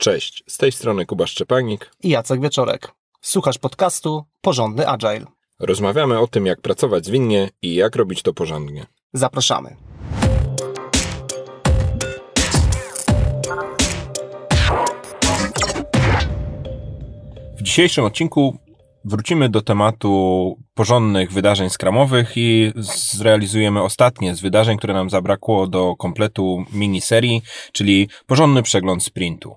Cześć, z tej strony Kuba Szczepanik i Jacek Wieczorek. Słuchasz podcastu Porządny Agile. Rozmawiamy o tym, jak pracować zwinnie i jak robić to porządnie. Zapraszamy. W dzisiejszym odcinku wrócimy do tematu porządnych wydarzeń skramowych i zrealizujemy ostatnie z wydarzeń, które nam zabrakło do kompletu miniserii, czyli porządny przegląd sprintu.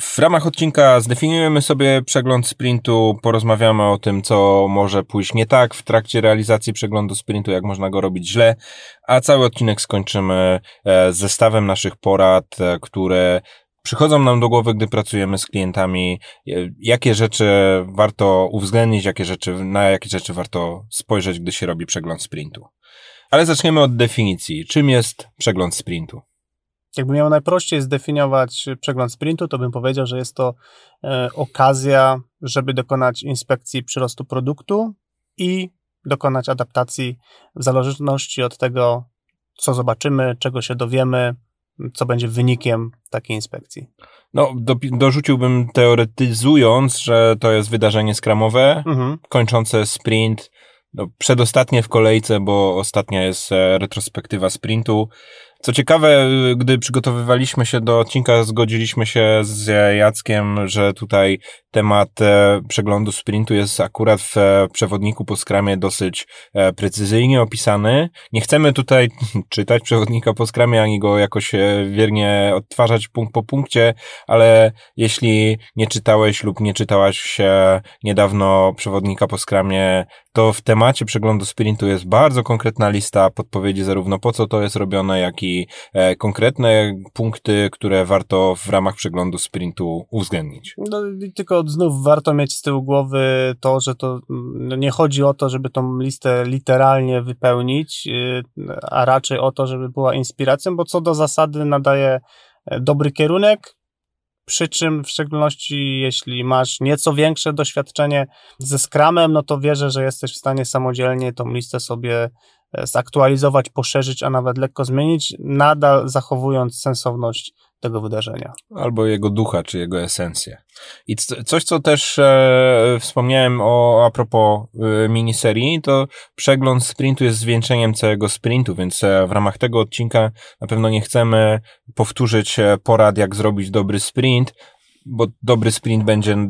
W ramach odcinka zdefiniujemy sobie przegląd sprintu, porozmawiamy o tym, co może pójść nie tak w trakcie realizacji przeglądu sprintu, jak można go robić źle, a cały odcinek skończymy e, zestawem naszych porad, e, które przychodzą nam do głowy, gdy pracujemy z klientami, e, jakie rzeczy warto uwzględnić, jakie rzeczy, na jakie rzeczy warto spojrzeć, gdy się robi przegląd sprintu. Ale zaczniemy od definicji. Czym jest przegląd sprintu? Jakby miał najprościej zdefiniować przegląd sprintu, to bym powiedział, że jest to e, okazja, żeby dokonać inspekcji przyrostu produktu i dokonać adaptacji w zależności od tego, co zobaczymy, czego się dowiemy, co będzie wynikiem takiej inspekcji. No, do, dorzuciłbym teoretyzując, że to jest wydarzenie skramowe, mhm. kończące sprint, no, przedostatnie w kolejce, bo ostatnia jest e, retrospektywa sprintu. Co ciekawe, gdy przygotowywaliśmy się do odcinka, zgodziliśmy się z Jackiem, że tutaj temat e, przeglądu sprintu jest akurat w e, przewodniku po skramie dosyć e, precyzyjnie opisany. Nie chcemy tutaj czytać przewodnika po skramie, ani go jakoś wiernie odtwarzać punkt po punkcie, ale jeśli nie czytałeś lub nie czytałaś niedawno przewodnika po skramie, to w temacie przeglądu sprintu jest bardzo konkretna lista podpowiedzi zarówno po co to jest robione, jak i konkretne punkty, które warto w ramach przeglądu sprintu uwzględnić. No, tylko znów warto mieć z tyłu głowy to, że to no nie chodzi o to, żeby tą listę literalnie wypełnić, y, a raczej o to, żeby była inspiracją, bo co do zasady nadaje e, dobry kierunek, przy czym w szczególności jeśli masz nieco większe doświadczenie ze Scrumem, no to wierzę, że jesteś w stanie samodzielnie tą listę sobie zaktualizować, poszerzyć, a nawet lekko zmienić, nadal zachowując sensowność tego wydarzenia. Albo jego ducha, czy jego esencję. I coś, co też e, wspomniałem o a propos e, miniserii, to przegląd sprintu jest zwieńczeniem całego sprintu, więc e, w ramach tego odcinka na pewno nie chcemy powtórzyć e, porad, jak zrobić dobry sprint, bo dobry sprint będzie e,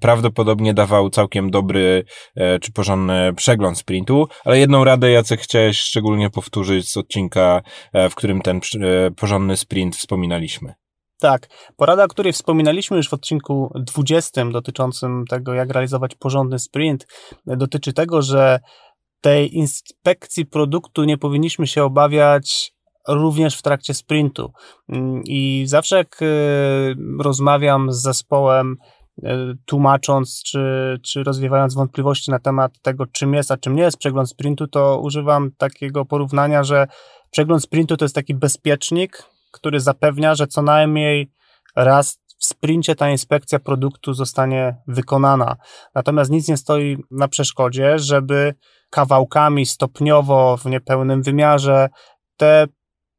prawdopodobnie dawał całkiem dobry e, czy porządny przegląd sprintu, ale jedną radę Jacek chciałeś szczególnie powtórzyć z odcinka, e, w którym ten porządny sprint wspominaliśmy. Tak, porada, o której wspominaliśmy już w odcinku 20 dotyczącym tego, jak realizować porządny sprint, dotyczy tego, że tej inspekcji produktu nie powinniśmy się obawiać również w trakcie sprintu. Mm, I zawsze jak e, rozmawiam z zespołem, e, tłumacząc czy, czy rozwiewając wątpliwości na temat tego, czym jest, a czym nie jest przegląd sprintu, to używam takiego porównania, że przegląd sprintu to jest taki bezpiecznik, który zapewnia, że co najmniej raz w sprincie ta inspekcja produktu zostanie wykonana. Natomiast nic nie stoi na przeszkodzie, żeby kawałkami stopniowo w niepełnym wymiarze te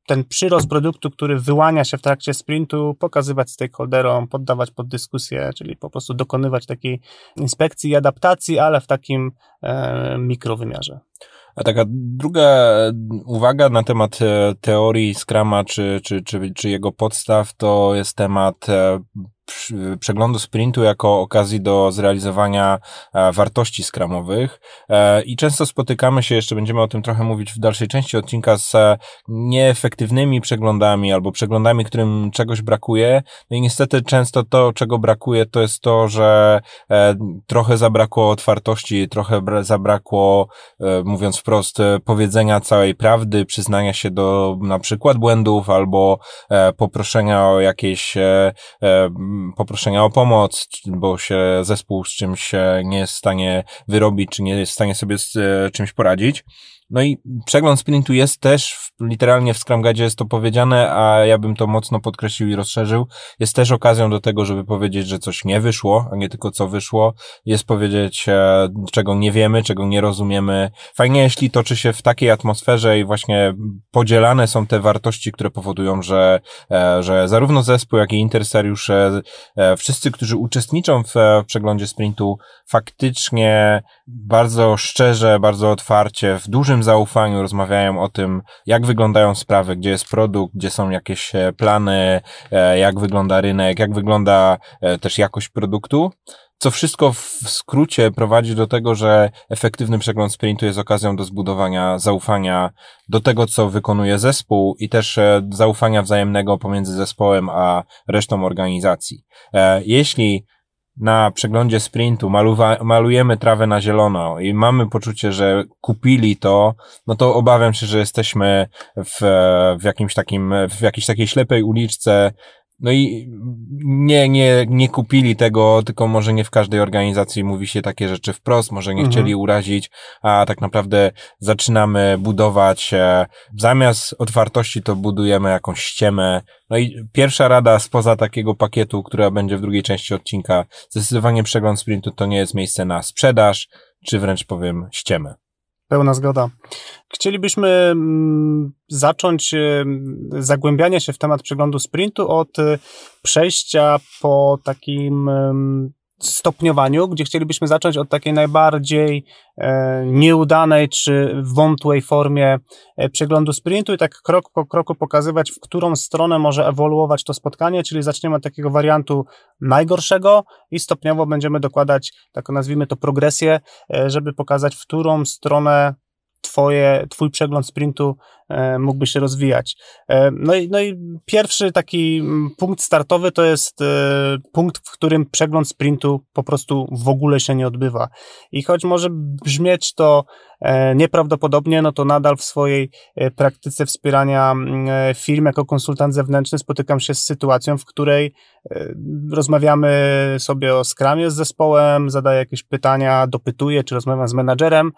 ten przyrost produktu, który wyłania się w trakcie sprintu, pokazywać stakeholderom, poddawać pod dyskusję, czyli po prostu dokonywać takiej inspekcji i adaptacji, ale w takim e, mikrowymiarze. A taka druga uwaga na temat e, teorii Scrama czy, czy, czy, czy jego podstaw to jest temat e, przeglądu sprintu jako okazji do zrealizowania e, wartości skramowych e, i często spotykamy się, jeszcze będziemy o tym trochę mówić w dalszej części odcinka, z nieefektywnymi przeglądami albo przeglądami, którym czegoś brakuje. No i niestety często to, czego brakuje, to jest to, że e, trochę zabrakło otwartości, trochę zabrakło, mówiąc wprost, powiedzenia całej prawdy, przyznania się do na przykład błędów albo poproszenia o jakieś poproszenia o pomoc, bo się zespół z czymś nie jest w stanie wyrobić, czy nie jest w stanie sobie z e, czymś poradzić. No i przegląd sprintu jest też, literalnie w Scrum Guide jest to powiedziane, a ja bym to mocno podkreślił i rozszerzył. Jest też okazją do tego, żeby powiedzieć, że coś nie wyszło, a nie tylko co wyszło. Jest powiedzieć, e, czego nie wiemy, czego nie rozumiemy. Fajnie, jeśli toczy się w takiej atmosferze i właśnie podzielane są te wartości, które powodują, że, e, że zarówno zespół, jak i interesariusze, e, wszyscy, którzy uczestniczą w, w przeglądzie sprintu, faktycznie bardzo szczerze, bardzo otwarcie, w dużym zaufaniu rozmawiają o tym, jak wyglądają sprawy, gdzie jest produkt, gdzie są jakieś e, plany, e, jak wygląda rynek, jak wygląda e, też jakość produktu. Co wszystko w skrócie prowadzi do tego, że efektywny przegląd sprintu jest okazją do zbudowania zaufania do tego, co wykonuje zespół i też zaufania wzajemnego pomiędzy zespołem a resztą organizacji. Jeśli na przeglądzie sprintu maluwa, malujemy trawę na zielono i mamy poczucie, że kupili to, no to obawiam się, że jesteśmy w, w jakimś takim, w jakiejś takiej ślepej uliczce, no i nie, nie, nie kupili tego, tylko może nie w każdej organizacji mówi się takie rzeczy wprost, może nie mhm. chcieli urazić, a tak naprawdę zaczynamy budować, e, zamiast otwartości to budujemy jakąś ściemę. No i pierwsza rada spoza takiego pakietu, która będzie w drugiej części odcinka, zdecydowanie przegląd sprintu to nie jest miejsce na sprzedaż, czy wręcz powiem ściemę. Pełna zgoda. Chcielibyśmy mm, zacząć y, zagłębianie się w temat przeglądu sprintu od y, przejścia po takim stopniowaniu, gdzie chcielibyśmy zacząć od takiej najbardziej e, nieudanej czy wątłej formie e, przeglądu sprintu i tak krok po kroku pokazywać, w którą stronę może ewoluować to spotkanie, czyli zaczniemy od takiego wariantu najgorszego i stopniowo będziemy dokładać, tak nazwijmy to progresję, e, żeby pokazać, w którą stronę twoje, twój przegląd sprintu mógłby się rozwijać. E, no i, no i pierwszy taki punkt startowy to jest e, punkt, w którym przegląd sprintu po prostu w ogóle się nie odbywa. I choć może brzmieć to nieprawdopodobnie, no to nadal w swojej praktyce wspierania firm jako konsultant zewnętrzny spotykam się z sytuacją, w której rozmawiamy sobie o skramie z zespołem, zadaję jakieś pytania, dopytuję, czy rozmawiam z menadżerem,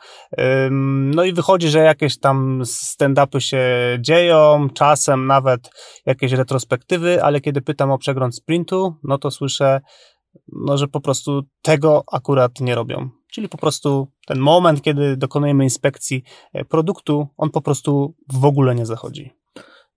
no i wychodzi, że jakieś tam stand-upy się dzieją, czasem nawet jakieś retrospektywy, ale kiedy pytam o przegląd sprintu, no to słyszę, no, że po prostu tego akurat nie robią. Czyli po prostu ten moment, kiedy dokonujemy inspekcji e, produktu, on po prostu w ogóle nie zachodzi.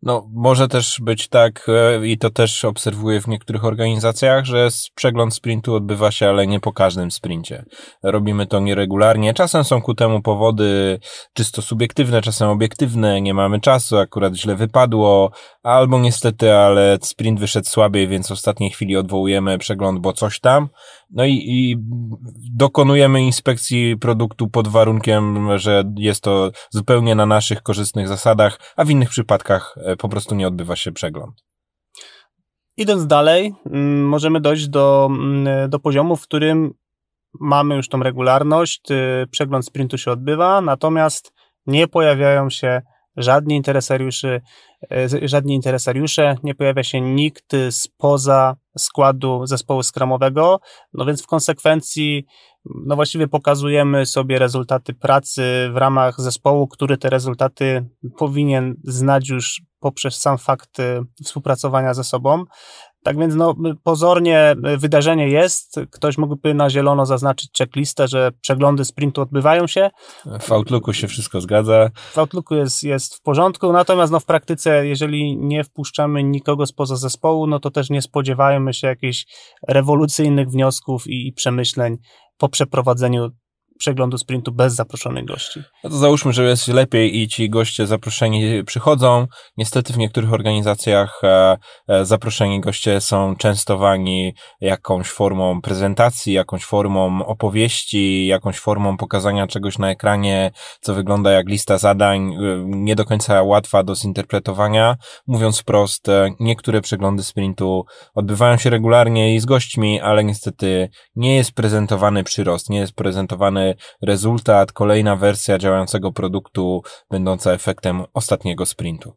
No, może też być tak, e, i to też obserwuję w niektórych organizacjach, że przegląd sprintu odbywa się, ale nie po każdym sprincie. Robimy to nieregularnie. Czasem są ku temu powody czysto subiektywne, czasem obiektywne, nie mamy czasu, akurat źle wypadło, albo niestety, ale sprint wyszedł słabiej, więc w ostatniej chwili odwołujemy przegląd, bo coś tam. No i, i dokonujemy inspekcji produktu pod warunkiem, że jest to zupełnie na naszych korzystnych zasadach, a w innych przypadkach e, po prostu nie odbywa się przegląd. Idąc dalej, mm, możemy dojść do, mm, do poziomu, w którym mamy już tą regularność, y, przegląd sprintu się odbywa, natomiast nie pojawiają się żadni interesariuszy, e, żadni interesariusze, nie pojawia się nikt spoza składu zespołu skramowego, no więc w konsekwencji no właściwie pokazujemy sobie rezultaty pracy w ramach zespołu, który te rezultaty powinien znać już poprzez sam fakt e, współpracowania ze sobą. Tak więc no, pozornie wydarzenie jest. Ktoś mógłby na zielono zaznaczyć checklistę, że przeglądy sprintu odbywają się. W Outlooku się wszystko zgadza. W Outlooku jest, jest w porządku, natomiast no, w praktyce, jeżeli nie wpuszczamy nikogo spoza zespołu, no to też nie spodziewajmy się jakichś rewolucyjnych wniosków i, i przemyśleń po przeprowadzeniu przeglądu sprintu bez zaproszonych gości. No to załóżmy, że jest lepiej i ci goście zaproszeni przychodzą. Niestety w niektórych organizacjach e, e, zaproszeni goście są częstowani jakąś formą prezentacji, jakąś formą opowieści, jakąś formą pokazania czegoś na ekranie, co wygląda jak lista zadań, e, nie do końca łatwa do zinterpretowania. Mówiąc wprost, niektóre przeglądy sprintu odbywają się regularnie i z gośćmi, ale niestety nie jest prezentowany przyrost, nie jest prezentowany rezultat, kolejna wersja działającego produktu, będąca efektem ostatniego sprintu.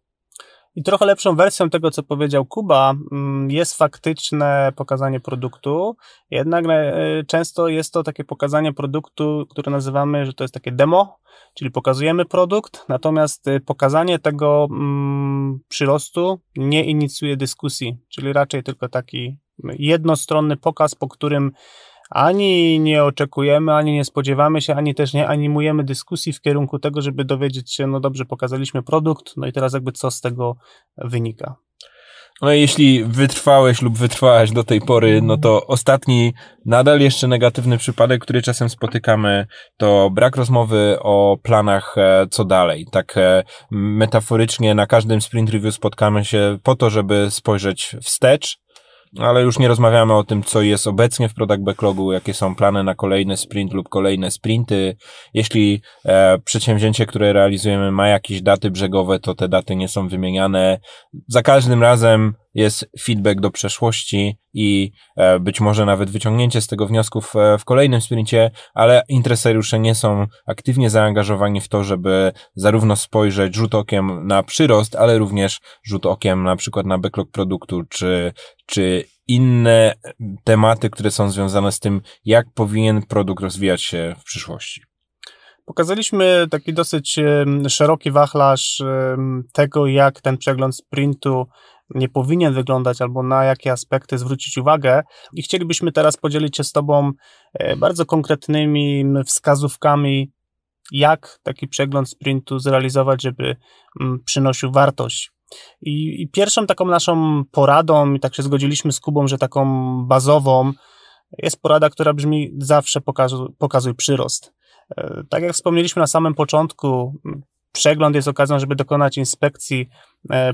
I trochę lepszą wersją tego, co powiedział Kuba, mm, jest faktyczne pokazanie produktu. Jednak e, często jest to takie pokazanie produktu, które nazywamy, że to jest takie demo, czyli pokazujemy produkt, natomiast e, pokazanie tego mm, przyrostu nie inicjuje dyskusji, czyli raczej tylko taki jednostronny pokaz, po którym ani nie oczekujemy, ani nie spodziewamy się, ani też nie animujemy dyskusji w kierunku tego, żeby dowiedzieć się, no dobrze, pokazaliśmy produkt, no i teraz jakby co z tego wynika. No jeśli wytrwałeś lub wytrwałaś do tej pory, no to ostatni, nadal jeszcze negatywny przypadek, który czasem spotykamy, to brak rozmowy o planach e, co dalej. Tak e, metaforycznie na każdym sprint review spotkamy się po to, żeby spojrzeć wstecz, ale już nie rozmawiamy o tym, co jest obecnie w product backlogu, jakie są plany na kolejny sprint lub kolejne sprinty. Jeśli e, przedsięwzięcie, które realizujemy ma jakieś daty brzegowe, to te daty nie są wymieniane. Za każdym razem jest feedback do przeszłości i e, być może nawet wyciągnięcie z tego wniosków e, w kolejnym sprincie, ale interesariusze nie są aktywnie zaangażowani w to, żeby zarówno spojrzeć rzut okiem na przyrost, ale również rzut okiem na przykład na backlog produktu, czy, czy inne tematy, które są związane z tym, jak powinien produkt rozwijać się w przyszłości. Pokazaliśmy taki dosyć szeroki wachlarz tego, jak ten przegląd sprintu nie powinien wyglądać, albo na jakie aspekty zwrócić uwagę. I chcielibyśmy teraz podzielić się z Tobą e, bardzo konkretnymi wskazówkami, jak taki przegląd sprintu zrealizować, żeby mm, przynosił wartość. I, I, pierwszą taką naszą poradą, i tak się zgodziliśmy z Kubą, że taką bazową, jest porada, która brzmi zawsze pokazuj, pokazuj przyrost. E, tak jak wspomnieliśmy na samym początku, przegląd jest okazją, żeby dokonać inspekcji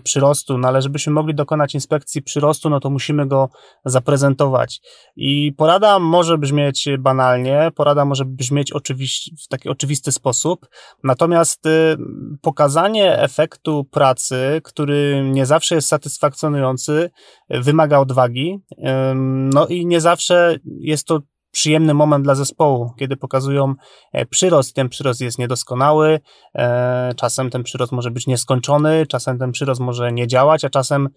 przyrostu, no ale żebyśmy mogli dokonać inspekcji przyrostu, no to musimy go zaprezentować. I porada może brzmieć banalnie, porada może brzmieć w taki oczywisty sposób, natomiast y, pokazanie efektu pracy, który nie zawsze jest satysfakcjonujący, wymaga odwagi, no i nie zawsze jest to przyjemny moment dla zespołu, kiedy pokazują e, przyrost. Ten przyrost jest niedoskonały, e, czasem ten przyrost może być nieskończony, czasem ten przyrost może nie działać, a czasem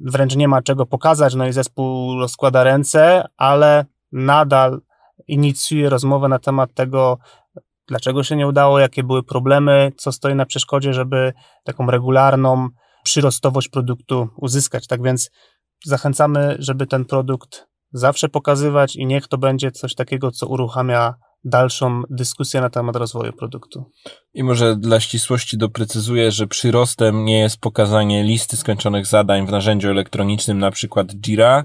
wręcz nie ma czego pokazać, no i zespół rozkłada ręce, ale nadal inicjuje rozmowę na temat tego, dlaczego się nie udało, jakie były problemy, co stoi na przeszkodzie, żeby taką regularną przyrostowość produktu uzyskać. Tak więc zachęcamy, żeby ten produkt zawsze pokazywać i niech to będzie coś takiego, co uruchamia dalszą dyskusję na temat rozwoju produktu. I może dla ścisłości doprecyzuję, że przyrostem nie jest pokazanie listy skończonych zadań w narzędziu elektronicznym, na przykład Jira.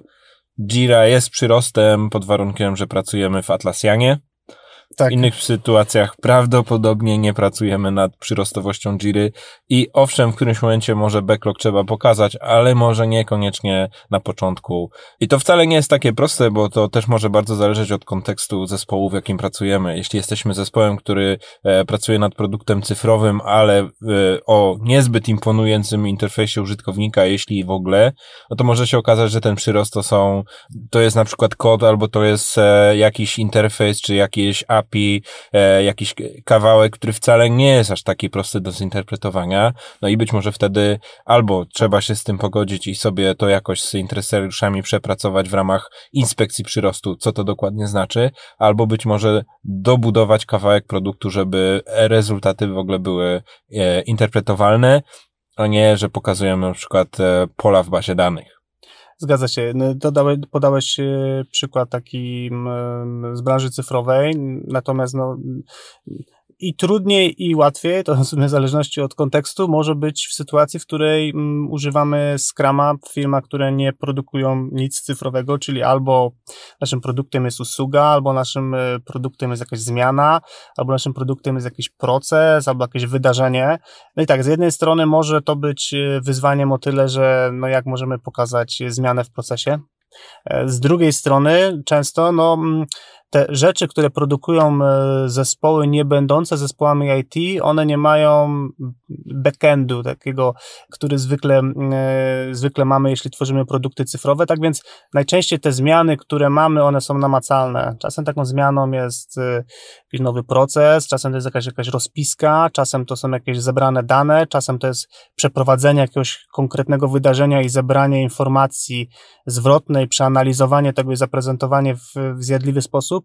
Jira jest przyrostem pod warunkiem, że pracujemy w Atlassianie. Tak. W innych sytuacjach prawdopodobnie nie pracujemy nad przyrostowością Jiry i owszem, w którymś momencie może backlog trzeba pokazać, ale może niekoniecznie na początku. I to wcale nie jest takie proste, bo to też może bardzo zależeć od kontekstu zespołu, w jakim pracujemy. Jeśli jesteśmy zespołem, który e, pracuje nad produktem cyfrowym, ale e, o niezbyt imponującym interfejsie użytkownika, jeśli w ogóle, no to może się okazać, że ten przyrost to są, to jest na przykład kod, albo to jest e, jakiś interfejs, czy jakieś API, API, e, jakiś kawałek, który wcale nie jest aż taki prosty do zinterpretowania. No i być może wtedy albo trzeba się z tym pogodzić i sobie to jakoś z interesariuszami przepracować w ramach inspekcji przyrostu, co to dokładnie znaczy, albo być może dobudować kawałek produktu, żeby rezultaty w ogóle były e, interpretowalne, a nie, że pokazujemy na przykład e, pola w bazie danych. Zgadza się. No, dodałeś, podałeś e, przykład taki z branży cyfrowej, natomiast no, i trudniej i łatwiej, to w zależności od kontekstu, może być w sytuacji, w której mm, używamy Scrama w firmach, które nie produkują nic cyfrowego, czyli albo naszym produktem jest usługa, albo naszym e, produktem jest jakaś zmiana, albo naszym produktem jest jakiś proces, albo jakieś wydarzenie. No i tak, z jednej strony może to być e, wyzwaniem o tyle, że no jak możemy pokazać zmianę w procesie, e, z drugiej strony często no mm, te rzeczy, które produkują e, zespoły nie będące zespołami IT, one nie mają backendu takiego, który zwykle, e, zwykle mamy, jeśli tworzymy produkty cyfrowe. Tak więc najczęściej te zmiany, które mamy, one są namacalne. Czasem taką zmianą jest e, jakiś nowy proces, czasem to jest jakaś, jakaś rozpiska, czasem to są jakieś zebrane dane, czasem to jest przeprowadzenie jakiegoś konkretnego wydarzenia i zebranie informacji zwrotnej, przeanalizowanie tego i zaprezentowanie w, w zjadliwy sposób.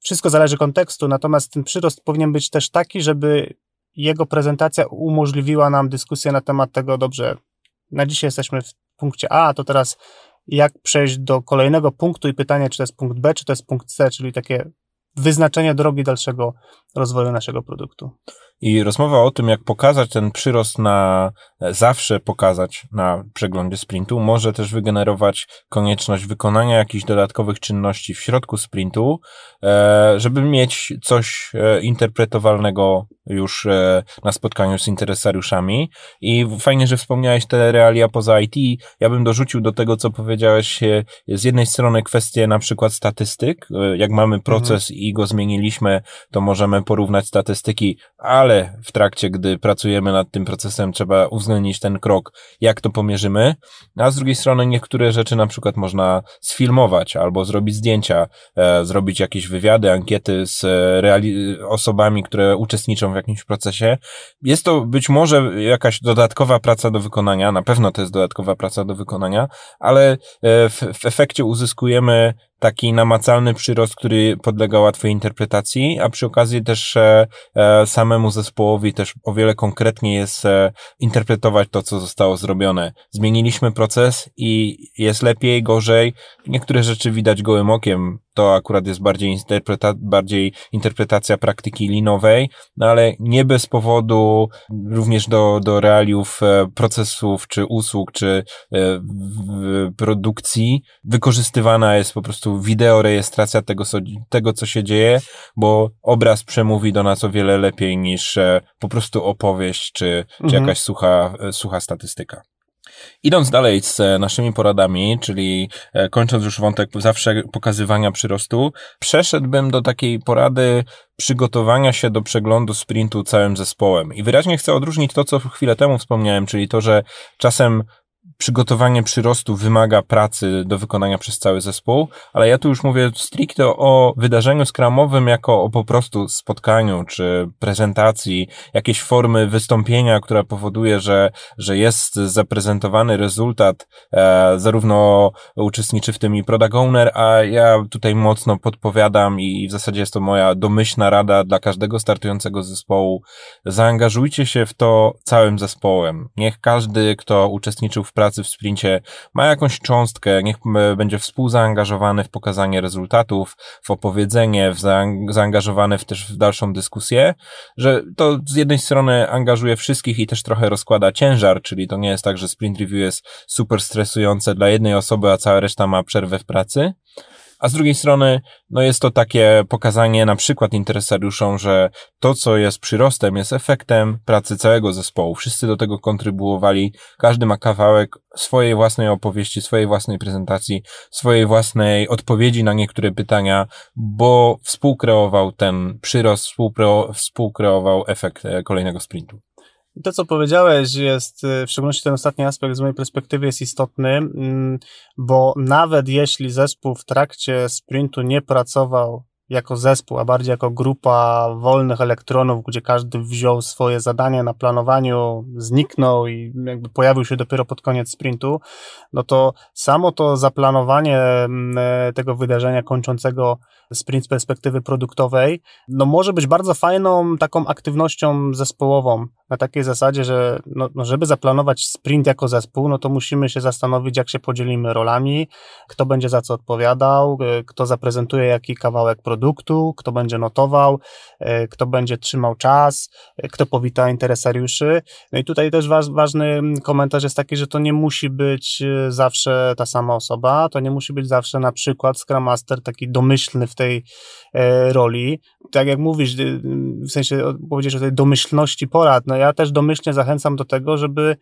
Wszystko zależy kontekstu, natomiast ten przyrost powinien być też taki, żeby jego prezentacja umożliwiła nam dyskusję na temat tego, dobrze, na dzisiaj jesteśmy w punkcie A, to teraz jak przejść do kolejnego punktu i pytanie, czy to jest punkt B, czy to jest punkt C, czyli takie wyznaczenie drogi dalszego rozwoju naszego produktu. I rozmowa o tym, jak pokazać ten przyrost na zawsze pokazać na przeglądzie sprintu, może też wygenerować konieczność wykonania jakichś dodatkowych czynności w środku sprintu, e, żeby mieć coś e, interpretowalnego już e, na spotkaniu z interesariuszami. I fajnie, że wspomniałeś te realia poza IT. Ja bym dorzucił do tego, co powiedziałeś, z jednej strony kwestie na przykład statystyk. Jak mamy proces mhm. i go zmieniliśmy, to możemy porównać statystyki, ale w trakcie, gdy pracujemy nad tym procesem, trzeba uwzględnić ten krok, jak to pomierzymy. A z drugiej strony niektóre rzeczy na przykład można sfilmować albo zrobić zdjęcia, e, zrobić jakieś wywiady, ankiety z reali- osobami, które uczestniczą w jakimś procesie. Jest to być może jakaś dodatkowa praca do wykonania, na pewno to jest dodatkowa praca do wykonania, ale e, w, w efekcie uzyskujemy taki namacalny przyrost, który podlega łatwej interpretacji, a przy okazji też e, e, samemu zespołowi też o wiele konkretniej jest e, interpretować to, co zostało zrobione. Zmieniliśmy proces i jest lepiej, gorzej. Niektóre rzeczy widać gołym okiem, to akurat jest bardziej, interpreta bardziej interpretacja praktyki linowej, no ale nie bez powodu również do, do realiów e, procesów, czy usług, czy e, produkcji wykorzystywana jest po prostu wideorejestracja tego, co, tego, co się dzieje, bo obraz przemówi do nas o wiele lepiej niż e, po prostu opowieść, czy, czy mhm. jakaś sucha, sucha statystyka. Idąc dalej z e, naszymi poradami, czyli e, kończąc już wątek zawsze pokazywania przyrostu, przeszedłbym do takiej porady przygotowania się do przeglądu sprintu całym zespołem. I wyraźnie chcę odróżnić to, co chwilę temu wspomniałem, czyli to, że czasem przygotowanie przyrostu wymaga pracy do wykonania przez cały zespół, ale ja tu już mówię stricte o wydarzeniu skramowym jako o po prostu spotkaniu czy prezentacji, jakiejś formy wystąpienia, która powoduje, że, że jest zaprezentowany rezultat, e, zarówno uczestniczy w tym i product owner, a ja tutaj mocno podpowiadam i w zasadzie jest to moja domyślna rada dla każdego startującego zespołu. Zaangażujcie się w to całym zespołem. Niech każdy, kto uczestniczył w pracy w sprincie ma jakąś cząstkę, niech będzie współzaangażowany w pokazanie rezultatów, w opowiedzenie, w zaangażowany w też w dalszą dyskusję, że to z jednej strony angażuje wszystkich i też trochę rozkłada ciężar, czyli to nie jest tak, że sprint review jest super stresujące dla jednej osoby, a cała reszta ma przerwę w pracy, a z drugiej strony, no jest to takie pokazanie na przykład interesariuszom, że to, co jest przyrostem, jest efektem pracy całego zespołu. Wszyscy do tego kontrybuowali, każdy ma kawałek swojej własnej opowieści, swojej własnej prezentacji, swojej własnej odpowiedzi na niektóre pytania, bo współkreował ten przyrost, współkreował efekt e, kolejnego sprintu. To, co powiedziałeś, jest, y, w szczególności ten ostatni aspekt z mojej perspektywy jest istotny, mm, bo nawet jeśli zespół w trakcie sprintu nie pracował jako zespół, a bardziej jako grupa wolnych elektronów, gdzie każdy wziął swoje zadanie na planowaniu, zniknął i jakby pojawił się dopiero pod koniec sprintu, no to samo to zaplanowanie mm, e, tego wydarzenia kończącego sprint z perspektywy produktowej, no może być bardzo fajną taką aktywnością zespołową, na takiej zasadzie, że no, no żeby zaplanować sprint jako zespół, no to musimy się zastanowić, jak się podzielimy rolami, kto będzie za co odpowiadał, e, kto zaprezentuje jaki kawałek produktu, kto będzie notował, e, kto będzie trzymał czas, e, kto powita interesariuszy. No i tutaj też ważny komentarz jest taki, że to nie musi być zawsze ta sama osoba, to nie musi być zawsze na przykład Scrum Master taki domyślny w tej roli. Tak jak mówisz, w sensie powiedzieć o tej domyślności porad, no ja też domyślnie zachęcam do tego, żeby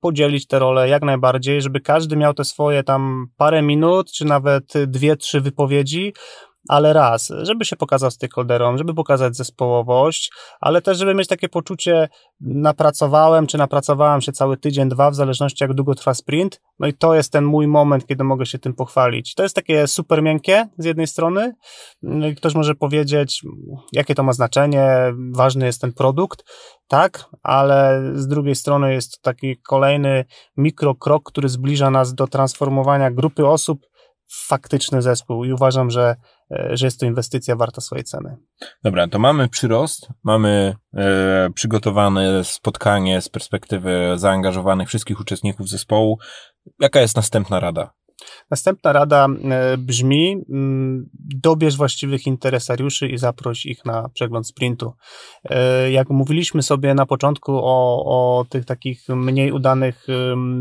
podzielić te role jak najbardziej, żeby każdy miał te swoje tam parę minut, czy nawet dwie, trzy wypowiedzi, ale raz, żeby się pokazał stakeholderom, żeby pokazać zespołowość, ale też, żeby mieć takie poczucie, napracowałem, czy napracowałem się cały tydzień, dwa, w zależności jak długo trwa sprint, no i to jest ten mój moment, kiedy mogę się tym pochwalić. To jest takie super miękkie z jednej strony, no ktoś może powiedzieć, jakie to ma znaczenie, ważny jest ten produkt, tak, ale z drugiej strony jest to taki kolejny mikrokrok, który zbliża nas do transformowania grupy osób faktyczny zespół i uważam, że, e, że jest to inwestycja warta swojej ceny. Dobra, to mamy przyrost, mamy e, przygotowane spotkanie z perspektywy zaangażowanych wszystkich uczestników zespołu. Jaka jest następna rada? Następna rada e, brzmi: mm, dobierz właściwych interesariuszy i zaproś ich na przegląd sprintu. E, jak mówiliśmy sobie na początku o, o tych takich mniej udanych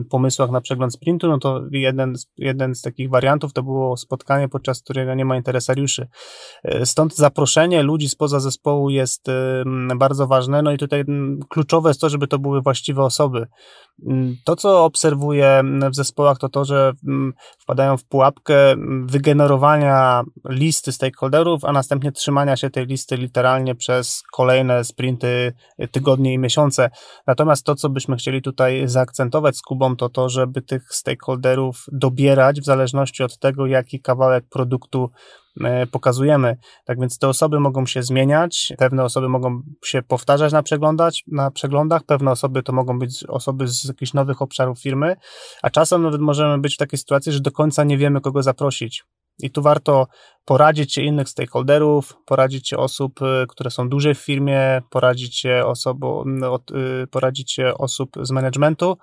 pomysłach na przegląd sprintu, no to jeden, jeden z takich wariantów to było spotkanie, podczas którego nie ma interesariuszy. E, stąd zaproszenie ludzi spoza zespołu jest bardzo ważne. No i tutaj kluczowe jest to, żeby to były właściwe osoby. To, co obserwuję w zespołach, to to, że wpadają w pułapkę wygenerowania listy stakeholderów, a następnie trzymania się tej listy literalnie przez kolejne sprinty, tygodnie i miesiące. Natomiast to, co byśmy chcieli tutaj zaakcentować z Kubą, to to, żeby tych stakeholderów dobierać w zależności od tego, jaki kawałek produktu pokazujemy. Tak więc te osoby mogą się zmieniać, pewne osoby mogą się powtarzać na, przeglądać, na przeglądach, pewne osoby to mogą być osoby z jakichś nowych obszarów firmy, a czasem nawet możemy być w takiej sytuacji, że do końca nie wiemy, kogo zaprosić. I tu warto poradzić się innych stakeholderów, poradzić się osób, y, które są duże w firmie, poradzić się, osobo, y, poradzić się osób z managementu,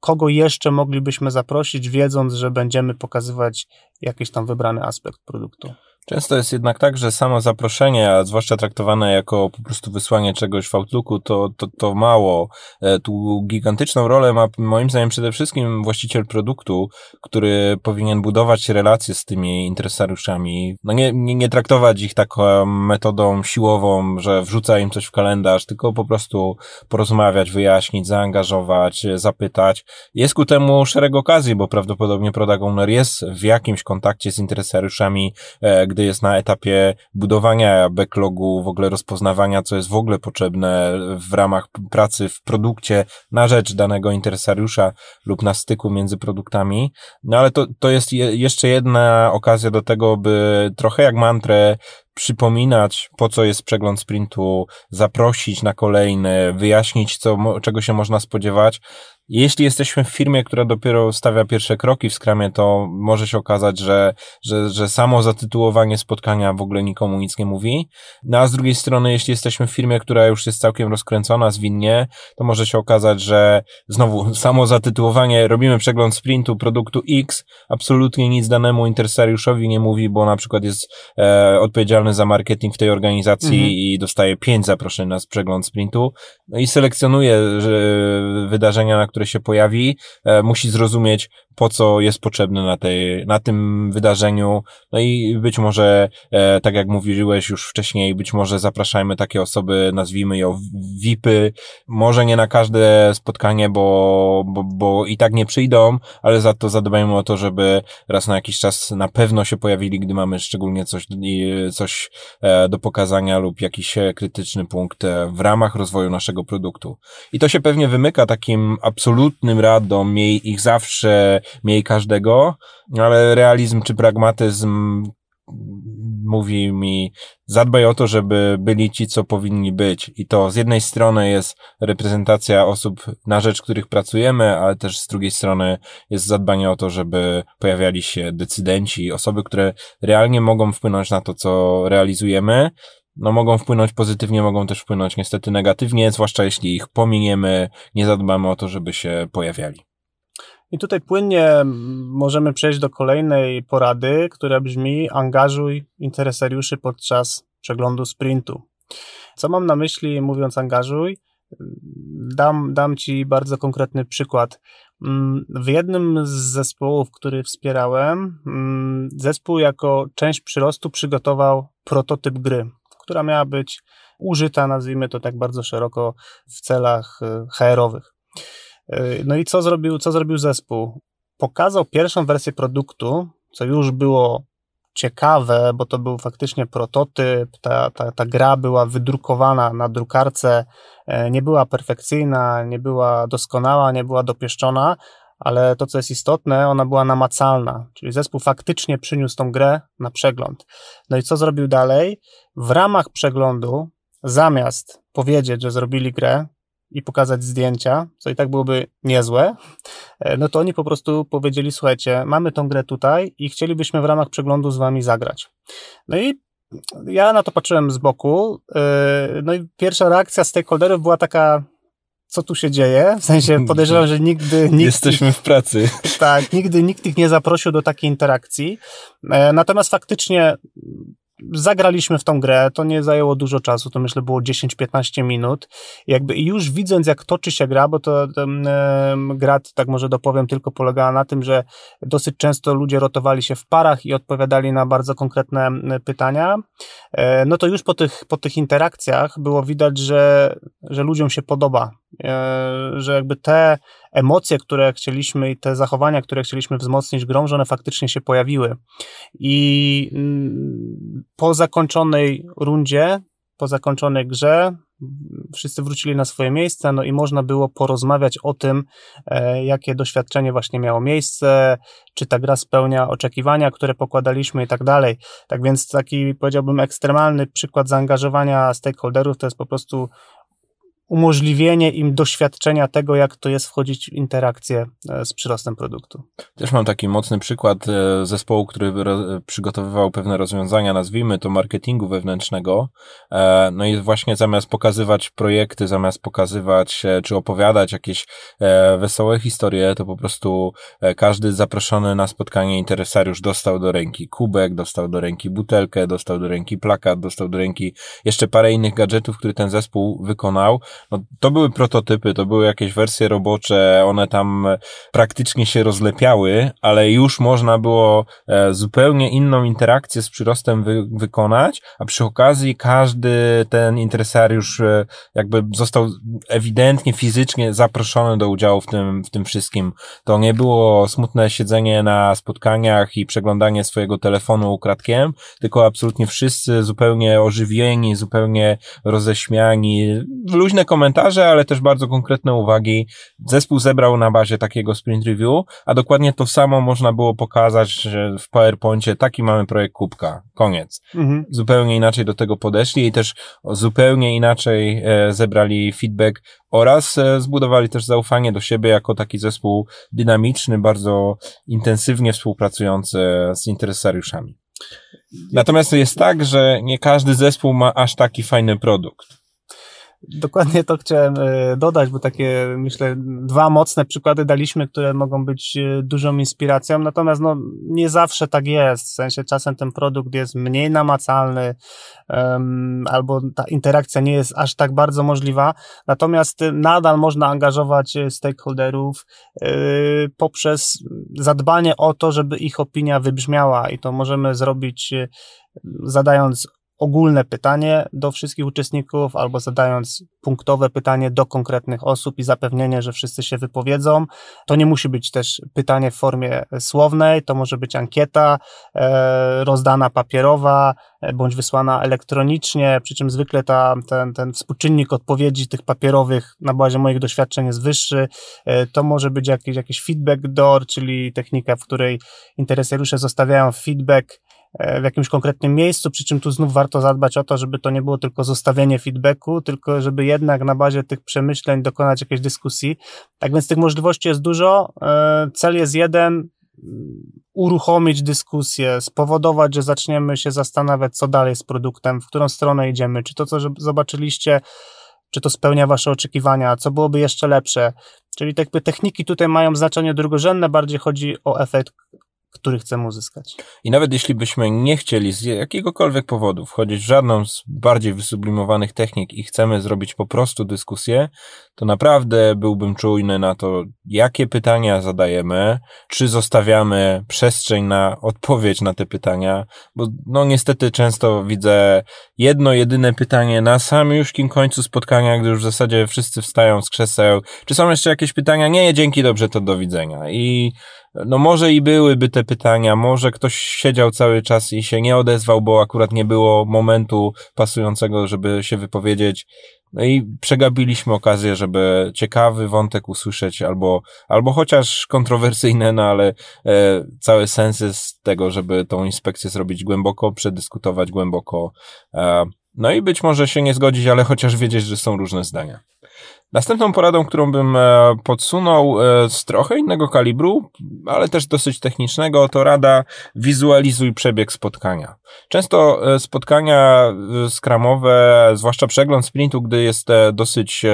kogo jeszcze moglibyśmy zaprosić, wiedząc, że będziemy pokazywać jakiś tam wybrany aspekt produktu. Często jest jednak tak, że samo zaproszenie, a zwłaszcza traktowane jako po prostu wysłanie czegoś w Outlooku, to, to, to mało. E, tu gigantyczną rolę ma moim zdaniem przede wszystkim właściciel produktu, który powinien budować relacje z tymi interesariuszami. No nie, nie, nie traktować ich taką metodą siłową, że wrzuca im coś w kalendarz, tylko po prostu porozmawiać, wyjaśnić, zaangażować, zapytać. Jest ku temu szereg okazji, bo prawdopodobnie product owner jest w jakimś kontakcie z interesariuszami, e, gdy jest na etapie budowania backlogu, w ogóle rozpoznawania, co jest w ogóle potrzebne w ramach pracy w produkcie na rzecz danego interesariusza lub na styku między produktami. No ale to, to jest je, jeszcze jedna okazja do tego, by trochę jak mantrę przypominać, po co jest przegląd sprintu, zaprosić na kolejny, wyjaśnić, co, czego się można spodziewać. Jeśli jesteśmy w firmie, która dopiero stawia pierwsze kroki w skramie, to może się okazać, że, że, że samo zatytułowanie spotkania w ogóle nikomu nic nie mówi. No a z drugiej strony, jeśli jesteśmy w firmie, która już jest całkiem rozkręcona zwinnie, to może się okazać, że znowu samo zatytułowanie, robimy przegląd sprintu produktu X, absolutnie nic danemu interesariuszowi nie mówi, bo na przykład jest e, odpowiedzialny za marketing w tej organizacji mhm. i dostaje pięć zaproszeń na przegląd sprintu no i selekcjonuje że, wydarzenia, na które które się pojawi, e, musi zrozumieć, po co jest potrzebny na, tej, na tym wydarzeniu. No i być może, e, tak jak mówiłeś już wcześniej, być może zapraszajmy takie osoby, nazwijmy ją VIPy, może nie na każde spotkanie, bo, bo, bo i tak nie przyjdą, ale za to zadbajmy o to, żeby raz na jakiś czas na pewno się pojawili, gdy mamy szczególnie coś, coś e, do pokazania lub jakiś krytyczny punkt e, w ramach rozwoju naszego produktu. I to się pewnie wymyka takim absolutnym radom, miej ich zawsze, miej każdego, ale realizm czy pragmatyzm mówi mi, zadbaj o to, żeby byli ci, co powinni być. I to z jednej strony jest reprezentacja osób, na rzecz których pracujemy, ale też z drugiej strony jest zadbanie o to, żeby pojawiali się decydenci, osoby, które realnie mogą wpłynąć na to, co realizujemy. No, mogą wpłynąć pozytywnie, mogą też wpłynąć niestety negatywnie, zwłaszcza jeśli ich pominiemy, nie zadbamy o to, żeby się pojawiali. I tutaj płynnie możemy przejść do kolejnej porady, która brzmi: angażuj interesariuszy podczas przeglądu sprintu. Co mam na myśli mówiąc angażuj? Dam, dam Ci bardzo konkretny przykład. W jednym z zespołów, który wspierałem, zespół jako część przyrostu przygotował prototyp gry, która miała być użyta, nazwijmy to tak bardzo szeroko, w celach e, HR-owych. E, no i co zrobił, co zrobił zespół? Pokazał pierwszą wersję produktu, co już było ciekawe, bo to był faktycznie prototyp, ta, ta, ta gra była wydrukowana na drukarce, e, nie była perfekcyjna, nie była doskonała, nie była dopieszczona, ale to, co jest istotne, ona była namacalna, czyli zespół faktycznie przyniósł tą grę na przegląd. No i co zrobił dalej? W ramach przeglądu, zamiast powiedzieć, że zrobili grę, i pokazać zdjęcia, co i tak byłoby niezłe, e, no to oni po prostu powiedzieli, słuchajcie, mamy tą grę tutaj i chcielibyśmy w ramach przeglądu z wami zagrać. No i ja na to patrzyłem z boku, e, no i pierwsza reakcja stakeholderów była taka, co tu się dzieje, w sensie podejrzewam, że nigdy... Nikt, Jesteśmy w pracy. Tak, nigdy nikt ich nie zaprosił do takiej interakcji, e, natomiast faktycznie zagraliśmy w tą grę, to nie zajęło dużo czasu, to myślę było 10-15 minut. Jakby i już widząc, jak toczy się gra, bo to, e, gra, tak może dopowiem, tylko polegała na tym, że dosyć często ludzie rotowali się w parach i odpowiadali na bardzo konkretne pytania, e, no to już po tych, po tych interakcjach było widać, że, że ludziom się podoba, że jakby te emocje, które chcieliśmy i te zachowania, które chcieliśmy wzmocnić grą, że one faktycznie się pojawiły. I mm, po zakończonej rundzie, po zakończonej grze, wszyscy wrócili na swoje miejsca, no i można było porozmawiać o tym, e, jakie doświadczenie właśnie miało miejsce, czy ta gra spełnia oczekiwania, które pokładaliśmy i tak dalej. Tak więc taki, powiedziałbym, ekstremalny przykład zaangażowania stakeholderów to jest po prostu umożliwienie im doświadczenia tego, jak to jest wchodzić w interakcję e, z przyrostem produktu. Też mam taki mocny przykład e, zespołu, który przygotowywał pewne rozwiązania, nazwijmy to marketingu wewnętrznego. E, no i właśnie zamiast pokazywać projekty, zamiast pokazywać czy opowiadać jakieś wesołe historie, to po prostu każdy zaproszony na spotkanie interesariusz dostał do ręki kubek, dostał do ręki butelkę, dostał do ręki plakat, dostał do ręki jeszcze parę innych gadżetów, które ten zespół wykonał no, to były prototypy, to były jakieś wersje robocze, one tam praktycznie się rozlepiały, ale już można było e, zupełnie inną interakcję z przyrostem wy wykonać, a przy okazji każdy ten interesariusz e, jakby został ewidentnie fizycznie zaproszony do udziału w tym, w tym wszystkim. To nie było smutne siedzenie na spotkaniach i przeglądanie swojego telefonu ukradkiem, tylko absolutnie wszyscy zupełnie ożywieni, zupełnie roześmiani, luźne komentarze, ale też bardzo konkretne uwagi. Zespół zebrał na bazie takiego sprint review, a dokładnie to samo można było pokazać że w PowerPoincie. Taki mamy projekt kubka. Koniec. Mhm. Zupełnie inaczej do tego podeszli i też zupełnie inaczej e, zebrali feedback oraz e, zbudowali też zaufanie do siebie jako taki zespół dynamiczny, bardzo intensywnie współpracujący z interesariuszami. Natomiast jest tak, że nie każdy zespół ma aż taki fajny produkt. Dokładnie to chciałem e, dodać, bo takie, myślę, dwa mocne przykłady daliśmy, które mogą być e, dużą inspiracją, natomiast no, nie zawsze tak jest, w sensie czasem ten produkt jest mniej namacalny, um, albo ta interakcja nie jest aż tak bardzo możliwa, natomiast nadal można angażować e, stakeholderów yy, poprzez zadbanie o to, żeby ich opinia wybrzmiała. I to możemy zrobić zadając ogólne pytanie do wszystkich uczestników albo zadając punktowe pytanie do konkretnych osób i zapewnienie, że wszyscy się wypowiedzą. To nie musi być też pytanie w formie słownej, to może być ankieta e, rozdana papierowa e, bądź wysłana elektronicznie, przy czym zwykle ta, ten, ten współczynnik odpowiedzi tych papierowych na bazie moich doświadczeń jest wyższy. E, to może być jakiś, jakiś feedback door, czyli technika, w której interesariusze zostawiają feedback w jakimś konkretnym miejscu, przy czym tu znów warto zadbać o to, żeby to nie było tylko zostawienie feedbacku, tylko żeby jednak na bazie tych przemyśleń dokonać jakiejś dyskusji. Tak więc tych możliwości jest dużo. E, cel jest jeden, uruchomić dyskusję, spowodować, że zaczniemy się zastanawiać, co dalej z produktem, w którą stronę idziemy, czy to, co zobaczyliście, czy to spełnia Wasze oczekiwania, co byłoby jeszcze lepsze. Czyli jakby techniki tutaj mają znaczenie drugorzędne, bardziej chodzi o efekt który chcemy uzyskać. I nawet jeśli byśmy nie chcieli z jakiegokolwiek powodu wchodzić w żadną z bardziej wysublimowanych technik i chcemy zrobić po prostu dyskusję, to naprawdę byłbym czujny na to, jakie pytania zadajemy, czy zostawiamy przestrzeń na odpowiedź na te pytania, bo no niestety często widzę jedno, jedyne pytanie na samym już końcu spotkania, gdy już w zasadzie wszyscy wstają z krzeseł. Czy są jeszcze jakieś pytania? Nie, dzięki, dobrze, to do widzenia. I no może i byłyby te pytania, może ktoś siedział cały czas i się nie odezwał, bo akurat nie było momentu pasującego, żeby się wypowiedzieć. No i przegabiliśmy okazję, żeby ciekawy wątek usłyszeć, albo, albo chociaż kontrowersyjne, no ale e, cały sens jest tego, żeby tą inspekcję zrobić głęboko, przedyskutować głęboko. E, no i być może się nie zgodzić, ale chociaż wiedzieć, że są różne zdania. Następną poradą, którą bym e, podsunął e, z trochę innego kalibru, ale też dosyć technicznego, to rada wizualizuj przebieg spotkania. Często e, spotkania skramowe, zwłaszcza przegląd sprintu, gdy jest dosyć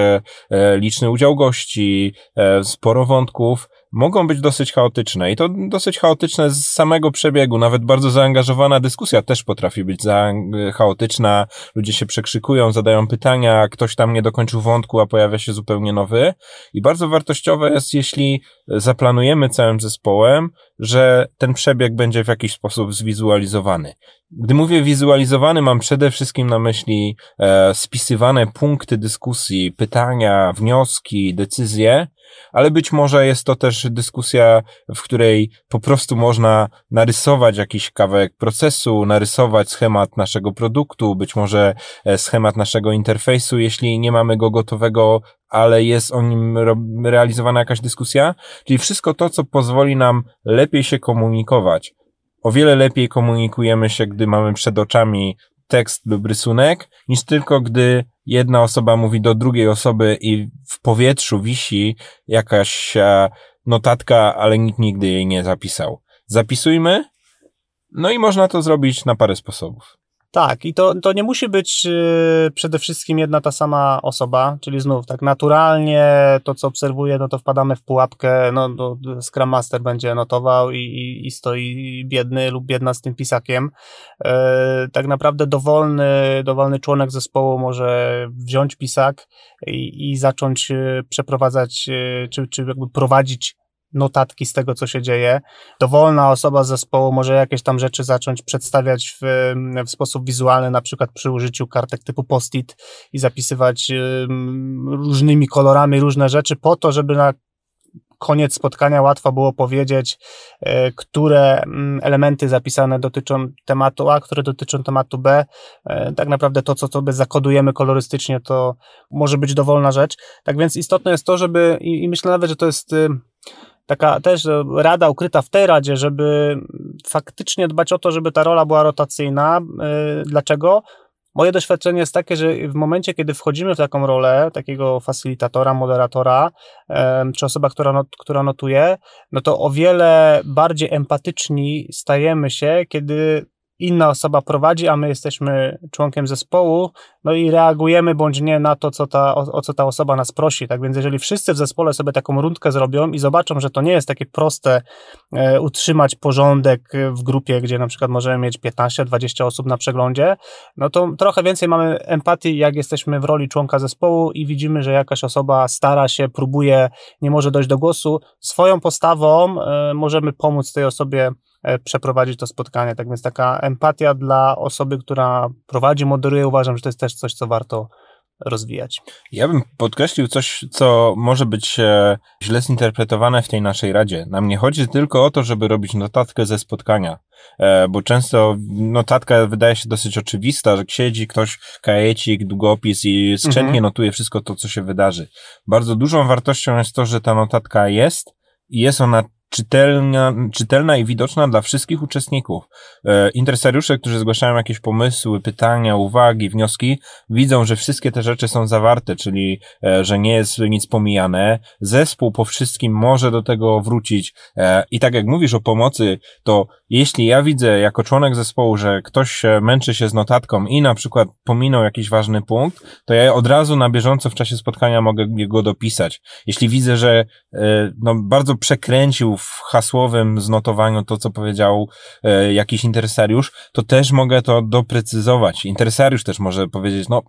liczny udział gości, sporo wątków, mogą być dosyć chaotyczne i to dosyć chaotyczne z samego przebiegu. Nawet bardzo zaangażowana dyskusja też potrafi być za chaotyczna. Ludzie się przekrzykują, zadają pytania, ktoś tam nie dokończył wątku, a pojawia się zupełnie nowy. I bardzo wartościowe jest, jeśli zaplanujemy całym zespołem, że ten przebieg będzie w jakiś sposób zwizualizowany. Gdy mówię wizualizowany, mam przede wszystkim na myśli e, spisywane punkty dyskusji, pytania, wnioski, decyzje, ale być może jest to też dyskusja, w której po prostu można narysować jakiś kawałek procesu, narysować schemat naszego produktu, być może e, schemat naszego interfejsu, jeśli nie mamy go gotowego, ale jest o nim realizowana jakaś dyskusja, czyli wszystko to, co pozwoli nam lepiej się komunikować. O wiele lepiej komunikujemy się, gdy mamy przed oczami tekst lub rysunek, niż tylko gdy jedna osoba mówi do drugiej osoby i w powietrzu wisi jakaś e, notatka, ale nikt nigdy jej nie zapisał. Zapisujmy, no i można to zrobić na parę sposobów. Tak, i to, to nie musi być yy, przede wszystkim jedna ta sama osoba, czyli znów tak naturalnie to, co obserwuję, no to wpadamy w pułapkę, no, no Scrum Master będzie notował i, i, i stoi biedny lub biedna z tym pisakiem. Yy, tak naprawdę dowolny, dowolny członek zespołu może wziąć pisak i, i zacząć yy, przeprowadzać, yy, czy, czy jakby prowadzić notatki z tego, co się dzieje. Dowolna osoba z zespołu może jakieś tam rzeczy zacząć przedstawiać w, w sposób wizualny, na przykład przy użyciu kartek typu post-it i zapisywać różnymi kolorami różne rzeczy po to, żeby na koniec spotkania łatwo było powiedzieć, e, które elementy zapisane dotyczą tematu A, które dotyczą tematu B. E, tak naprawdę to, co sobie zakodujemy kolorystycznie, to może być dowolna rzecz. Tak więc istotne jest to, żeby, i, i myślę nawet, że to jest taka też rada ukryta w tej radzie, żeby faktycznie dbać o to, żeby ta rola była rotacyjna. Y, dlaczego? Moje doświadczenie jest takie, że w momencie, kiedy wchodzimy w taką rolę takiego facilitatora, moderatora, czy osoba, która, not, która notuje, no to o wiele bardziej empatyczni stajemy się, kiedy inna osoba prowadzi, a my jesteśmy członkiem zespołu, no i reagujemy bądź nie na to, co ta, o, o, co ta osoba nas prosi. Tak więc, jeżeli wszyscy w zespole sobie taką rundkę zrobią i zobaczą, że to nie jest takie proste e, utrzymać porządek w grupie, gdzie na przykład możemy mieć 15-20 osób na przeglądzie, no to trochę więcej mamy empatii, jak jesteśmy w roli członka zespołu i widzimy, że jakaś osoba stara się, próbuje, nie może dojść do głosu. Swoją postawą e, możemy pomóc tej osobie przeprowadzić to spotkanie. Tak więc taka empatia dla osoby, która prowadzi, moderuje, uważam, że to jest też coś, co warto rozwijać. Ja bym podkreślił coś, co może być e, źle zinterpretowane w tej naszej radzie. Nam nie chodzi tylko o to, żeby robić notatkę ze spotkania, e, bo często notatka wydaje się dosyć oczywista, że siedzi ktoś, kajecik, długopis i skrzętnie mhm. notuje wszystko to, co się wydarzy. Bardzo dużą wartością jest to, że ta notatka jest i jest ona czytelna, czytelna i widoczna dla wszystkich uczestników. E, interesariusze, którzy zgłaszają jakieś pomysły, pytania, uwagi, wnioski, widzą, że wszystkie te rzeczy są zawarte, czyli e, że nie jest nic pomijane. Zespół po wszystkim może do tego wrócić. E, I tak jak mówisz o pomocy, to jeśli ja widzę jako członek zespołu, że ktoś męczy się z notatką i na przykład pominął jakiś ważny punkt, to ja od razu na bieżąco w czasie spotkania mogę go dopisać. Jeśli widzę, że no, bardzo przekręcił w hasłowym znotowaniu to, co powiedział e, jakiś interesariusz, to też mogę to doprecyzować. Interesariusz też może powiedzieć, no,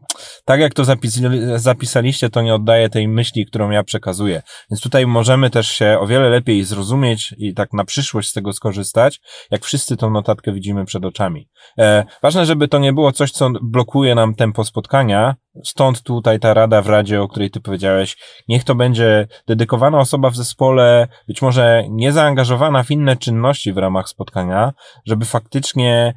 tak jak to zapis zapisaliście, to nie oddaje tej myśli, którą ja przekazuję. Więc tutaj możemy też się o wiele lepiej zrozumieć i tak na przyszłość z tego skorzystać, jak wszyscy tą notatkę widzimy przed oczami. E, ważne, żeby to nie było coś, co blokuje nam tempo spotkania, Stąd tutaj ta rada w Radzie, o której ty powiedziałeś, niech to będzie dedykowana osoba w zespole, być może nie zaangażowana w inne czynności w ramach spotkania, żeby faktycznie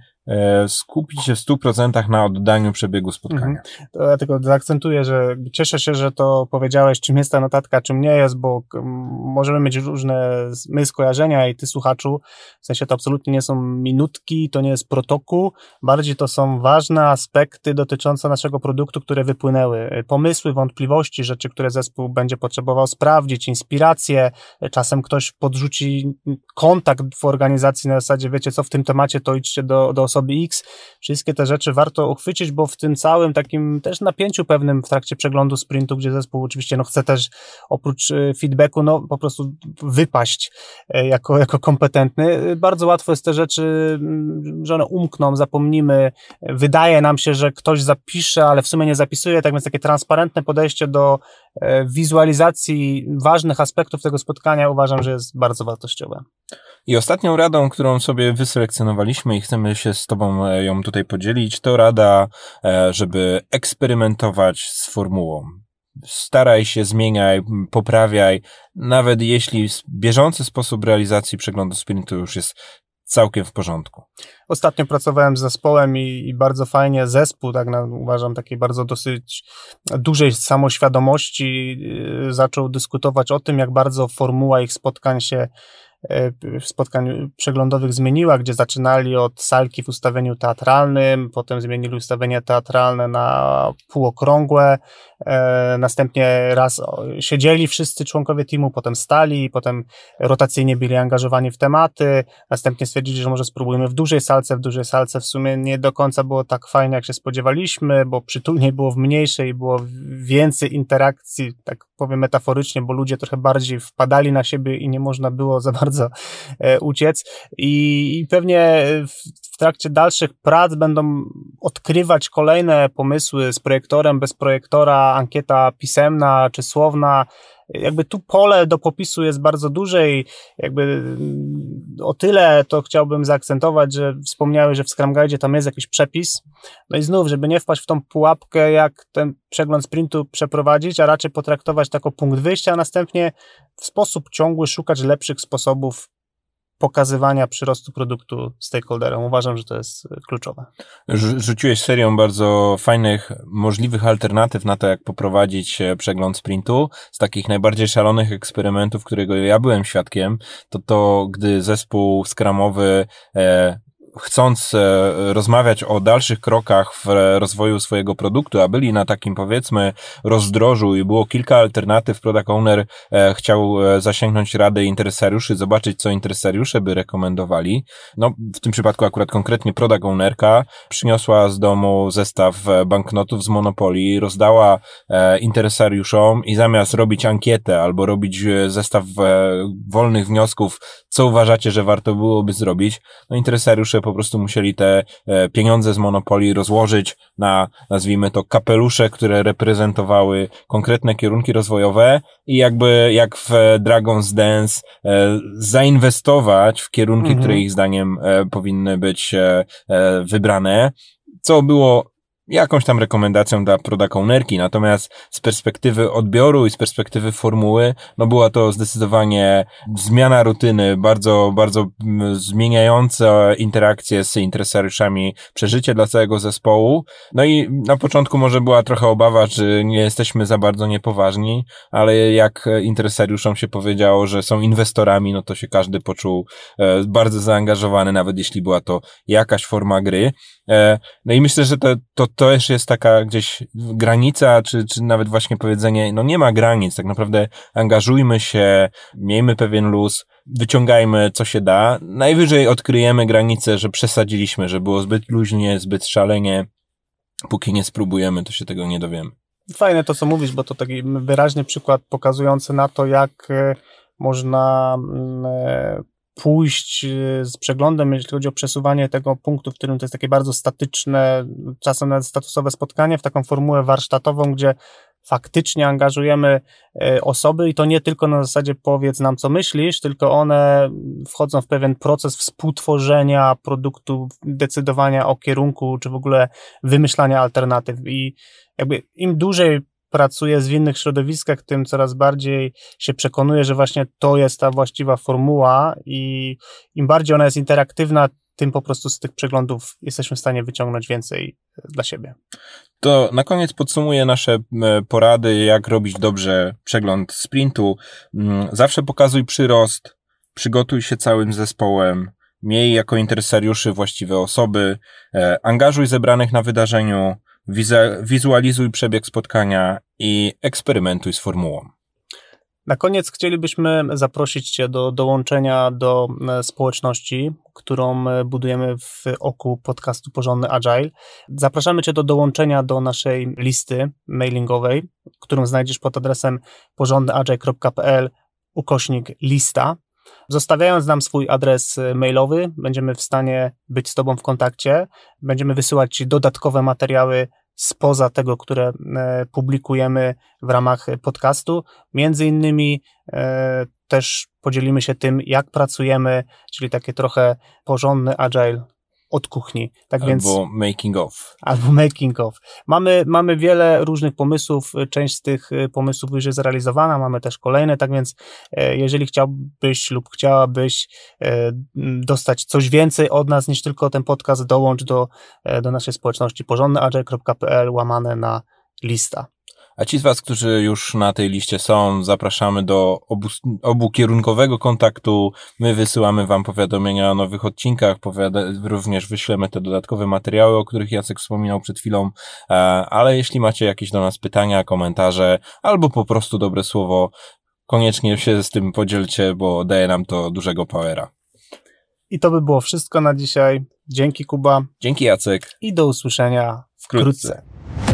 skupić się w 100% na oddaniu przebiegu spotkania. Mhm. To ja tylko zaakcentuję, że cieszę się, że to powiedziałeś, czym jest ta notatka, czym nie jest, bo możemy mieć różne my skojarzenia i ty słuchaczu, w sensie to absolutnie nie są minutki, to nie jest protokół, bardziej to są ważne aspekty dotyczące naszego produktu, które wypłynęły. Pomysły, wątpliwości, rzeczy, które zespół będzie potrzebował sprawdzić, inspiracje, czasem ktoś podrzuci kontakt w organizacji na zasadzie, wiecie co, w tym temacie to idźcie do, do osoby osoby X. Wszystkie te rzeczy warto uchwycić, bo w tym całym takim też napięciu pewnym w trakcie przeglądu sprintu, gdzie zespół oczywiście no, chce też oprócz e, feedbacku no, po prostu wypaść e, jako, jako kompetentny, bardzo łatwo jest te rzeczy, mm, że one umkną, zapomnimy. Wydaje nam się, że ktoś zapisze, ale w sumie nie zapisuje, tak więc takie transparentne podejście do e, wizualizacji ważnych aspektów tego spotkania uważam, że jest bardzo wartościowe. I ostatnią radą, którą sobie wyselekcjonowaliśmy i chcemy się z Tobą e, ją tutaj podzielić, to rada, e, żeby eksperymentować z formułą. Staraj się, zmieniaj, poprawiaj, nawet jeśli bieżący sposób realizacji przeglądu sprintu już jest całkiem w porządku. Ostatnio pracowałem z zespołem i, i bardzo fajnie zespół, tak na, uważam, takiej bardzo dosyć dużej samoświadomości yy, zaczął dyskutować o tym, jak bardzo formuła ich spotkań się spotkań przeglądowych zmieniła, gdzie zaczynali od salki w ustawieniu teatralnym, potem zmienili ustawienie teatralne na półokrągłe, e, następnie raz siedzieli wszyscy członkowie teamu, potem stali, potem rotacyjnie byli angażowani w tematy, następnie stwierdzili, że może spróbujemy w dużej salce, w dużej salce. W sumie nie do końca było tak fajnie, jak się spodziewaliśmy, bo przytulniej było w mniejszej, było więcej interakcji, tak powiem metaforycznie, bo ludzie trochę bardziej wpadali na siebie i nie można było za bardzo e, uciec. I, i pewnie w, w trakcie dalszych prac będą odkrywać kolejne pomysły z projektorem, bez projektora, ankieta pisemna czy słowna, jakby tu pole do popisu jest bardzo duże i jakby mm, o tyle to chciałbym zaakcentować, że wspomniałeś, że w Scrum Guide tam jest jakiś przepis. No i znów, żeby nie wpaść w tą pułapkę, jak ten przegląd sprintu przeprowadzić, a raczej potraktować jako punkt wyjścia, a następnie w sposób ciągły szukać lepszych sposobów pokazywania przyrostu produktu stakeholderom. Uważam, że to jest e, kluczowe. Rzuciłeś serią bardzo fajnych, możliwych alternatyw na to, jak poprowadzić e, przegląd sprintu. Z takich najbardziej szalonych eksperymentów, którego ja byłem świadkiem, to to, gdy zespół skramowy e, chcąc e, rozmawiać o dalszych krokach w rozwoju swojego produktu, a byli na takim powiedzmy rozdrożu i było kilka alternatyw, product owner e, chciał e, zasięgnąć rady interesariuszy, zobaczyć co interesariusze by rekomendowali. No, w tym przypadku akurat konkretnie product ownerka przyniosła z domu zestaw banknotów z Monopolii, rozdała interesariuszom i zamiast robić ankietę albo robić zestaw wolnych wniosków, co uważacie, że warto byłoby zrobić, no interesariusze po prostu musieli te e, pieniądze z Monopolii rozłożyć na, nazwijmy to, kapelusze, które reprezentowały konkretne kierunki rozwojowe i jakby jak w Dragon's Dance e, zainwestować w kierunki, mhm. które ich zdaniem e, powinny być wybrane, co było jakąś tam rekomendacją dla product ownerki, natomiast z perspektywy odbioru i z perspektywy formuły, no była to zdecydowanie zmiana rutyny, bardzo, bardzo mm, zmieniająca interakcje z interesariuszami, przeżycie dla całego zespołu. No i na początku może była trochę obawa, że nie jesteśmy za bardzo niepoważni, ale jak interesariuszom się powiedziało, że są inwestorami, no to się każdy poczuł e, bardzo zaangażowany, nawet jeśli była to jakaś forma gry. E, no i myślę, że to, to to też jest taka gdzieś granica, czy, czy nawet właśnie powiedzenie, no nie ma granic, tak naprawdę angażujmy się, miejmy pewien luz, wyciągajmy co się da. Najwyżej odkryjemy granicę, że przesadziliśmy, że było zbyt luźnie, zbyt szalenie. Póki nie spróbujemy, to się tego nie dowiemy. Fajne to, co mówisz, bo to taki wyraźny przykład pokazujący na to, jak e, można mm, e, pójść y, z przeglądem, jeśli chodzi o przesuwanie tego punktu, w którym to jest takie bardzo statyczne, czasem nawet statusowe spotkanie, w taką formułę warsztatową, gdzie faktycznie angażujemy e, osoby i to nie tylko na zasadzie powiedz nam, co myślisz, tylko one wchodzą w pewien proces współtworzenia produktu, decydowania o kierunku, czy w ogóle wymyślania alternatyw. I jakby im dłużej pracuję w innych środowiskach, tym coraz bardziej się przekonuję, że właśnie to jest ta właściwa formuła i im bardziej ona jest interaktywna, tym po prostu z tych przeglądów jesteśmy w stanie wyciągnąć więcej e, dla siebie. To na koniec podsumuję nasze e, porady, jak robić dobrze przegląd sprintu. Mm, zawsze pokazuj przyrost, przygotuj się całym zespołem, miej jako interesariuszy właściwe osoby, e, angażuj zebranych na wydarzeniu, wizualizuj przebieg spotkania i eksperymentuj z formułą. Na koniec chcielibyśmy zaprosić Cię do dołączenia do e, społeczności, którą e, budujemy w oku podcastu Porządny Agile. Zapraszamy Cię do dołączenia do naszej listy mailingowej, którą znajdziesz pod adresem porządnyagile.pl ukośnik lista. Zostawiając nam swój adres e, mailowy, będziemy w stanie być z Tobą w kontakcie. Będziemy wysyłać Ci dodatkowe materiały spoza tego, które e, publikujemy w ramach podcastu. Między innymi e, też podzielimy się tym, jak pracujemy, czyli takie trochę porządny agile od kuchni. Tak albo więc, making of. Albo making of. Mamy, mamy wiele różnych pomysłów, część z tych y, pomysłów już jest zrealizowana, mamy też kolejne, tak więc e, jeżeli chciałbyś lub chciałabyś e, dostać coś więcej od nas niż tylko ten podcast, dołącz do, e, do naszej społeczności porządnyagile.pl łamane na lista. A ci z Was, którzy już na tej liście są, zapraszamy do obu, obu kierunkowego kontaktu. My wysyłamy Wam powiadomienia o nowych odcinkach, powiada, również wyślemy te dodatkowe materiały, o których Jacek wspominał przed chwilą. E, ale jeśli macie jakieś do nas pytania, komentarze albo po prostu dobre słowo, koniecznie się z tym podzielcie, bo daje nam to dużego powera. I to by było wszystko na dzisiaj. Dzięki Kuba. Dzięki Jacek. I do usłyszenia wkrótce. wkrótce.